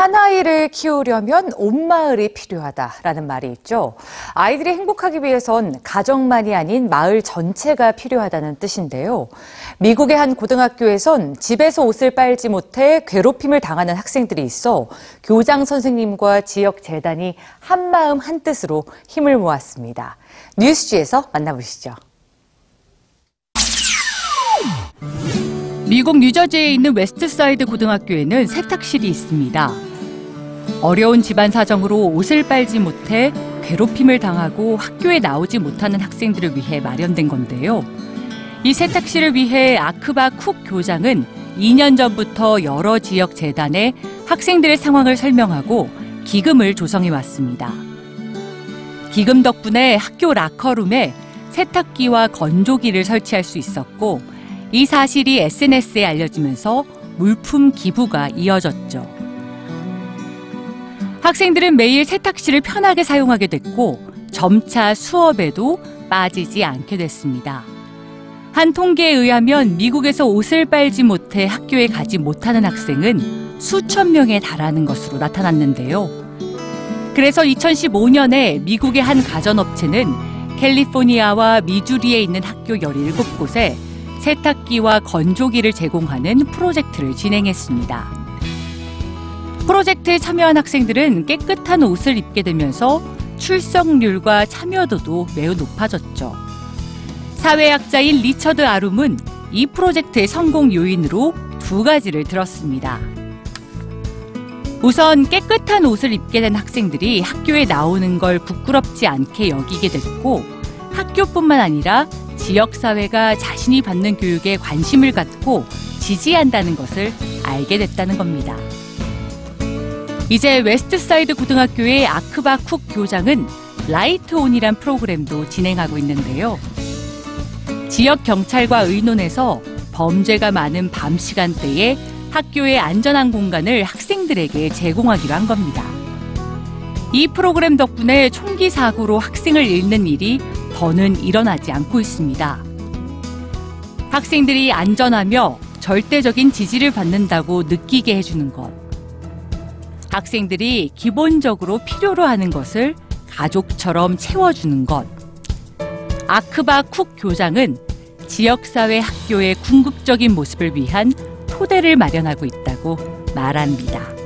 한 아이를 키우려면 온 마을이 필요하다라는 말이 있죠. 아이들이 행복하기 위해선 가정만이 아닌 마을 전체가 필요하다는 뜻인데요. 미국의 한 고등학교에선 집에서 옷을 빨지 못해 괴롭힘을 당하는 학생들이 있어 교장 선생님과 지역 재단이 한 마음 한 뜻으로 힘을 모았습니다. 뉴스지에서 만나보시죠. 미국 뉴저지에 있는 웨스트사이드 고등학교에는 세탁실이 있습니다. 어려운 집안 사정으로 옷을 빨지 못해 괴롭힘을 당하고 학교에 나오지 못하는 학생들을 위해 마련된 건데요. 이 세탁실을 위해 아크바 쿡 교장은 2년 전부터 여러 지역 재단에 학생들의 상황을 설명하고 기금을 조성해 왔습니다. 기금 덕분에 학교 라커룸에 세탁기와 건조기를 설치할 수 있었고 이 사실이 SNS에 알려지면서 물품 기부가 이어졌죠. 학생들은 매일 세탁실을 편하게 사용하게 됐고 점차 수업에도 빠지지 않게 됐습니다. 한 통계에 의하면 미국에서 옷을 빨지 못해 학교에 가지 못하는 학생은 수천 명에 달하는 것으로 나타났는데요. 그래서 2015년에 미국의 한 가전업체는 캘리포니아와 미주리에 있는 학교 17곳에 세탁기와 건조기를 제공하는 프로젝트를 진행했습니다. 프로젝트에 참여한 학생들은 깨끗한 옷을 입게 되면서 출석률과 참여도도 매우 높아졌죠. 사회학자인 리처드 아룸은 이 프로젝트의 성공 요인으로 두 가지를 들었습니다. 우선 깨끗한 옷을 입게 된 학생들이 학교에 나오는 걸 부끄럽지 않게 여기게 됐고 학교뿐만 아니라 지역사회가 자신이 받는 교육에 관심을 갖고 지지한다는 것을 알게 됐다는 겁니다. 이제 웨스트사이드 고등학교의 아크바 쿡 교장은 Lights On이란 프로그램도 진행하고 있는데요. 지역 경찰과 의논해서 범죄가 많은 밤 시간대에 학교의 안전한 공간을 학생들에게 제공하기로 한 겁니다. 이 프로그램 덕분에 총기 사고로 학생을 잃는 일이 더는 일어나지 않고 있습니다. 학생들이 안전하며 절대적인 지지를 받는다고 느끼게 해주는 것. 학생들이 기본적으로 필요로 하는 것을 가족처럼 채워주는 것. 아크바 쿡 교장은 지역사회 학교의 궁극적인 모습을 위한 토대를 마련하고 있다고 말합니다.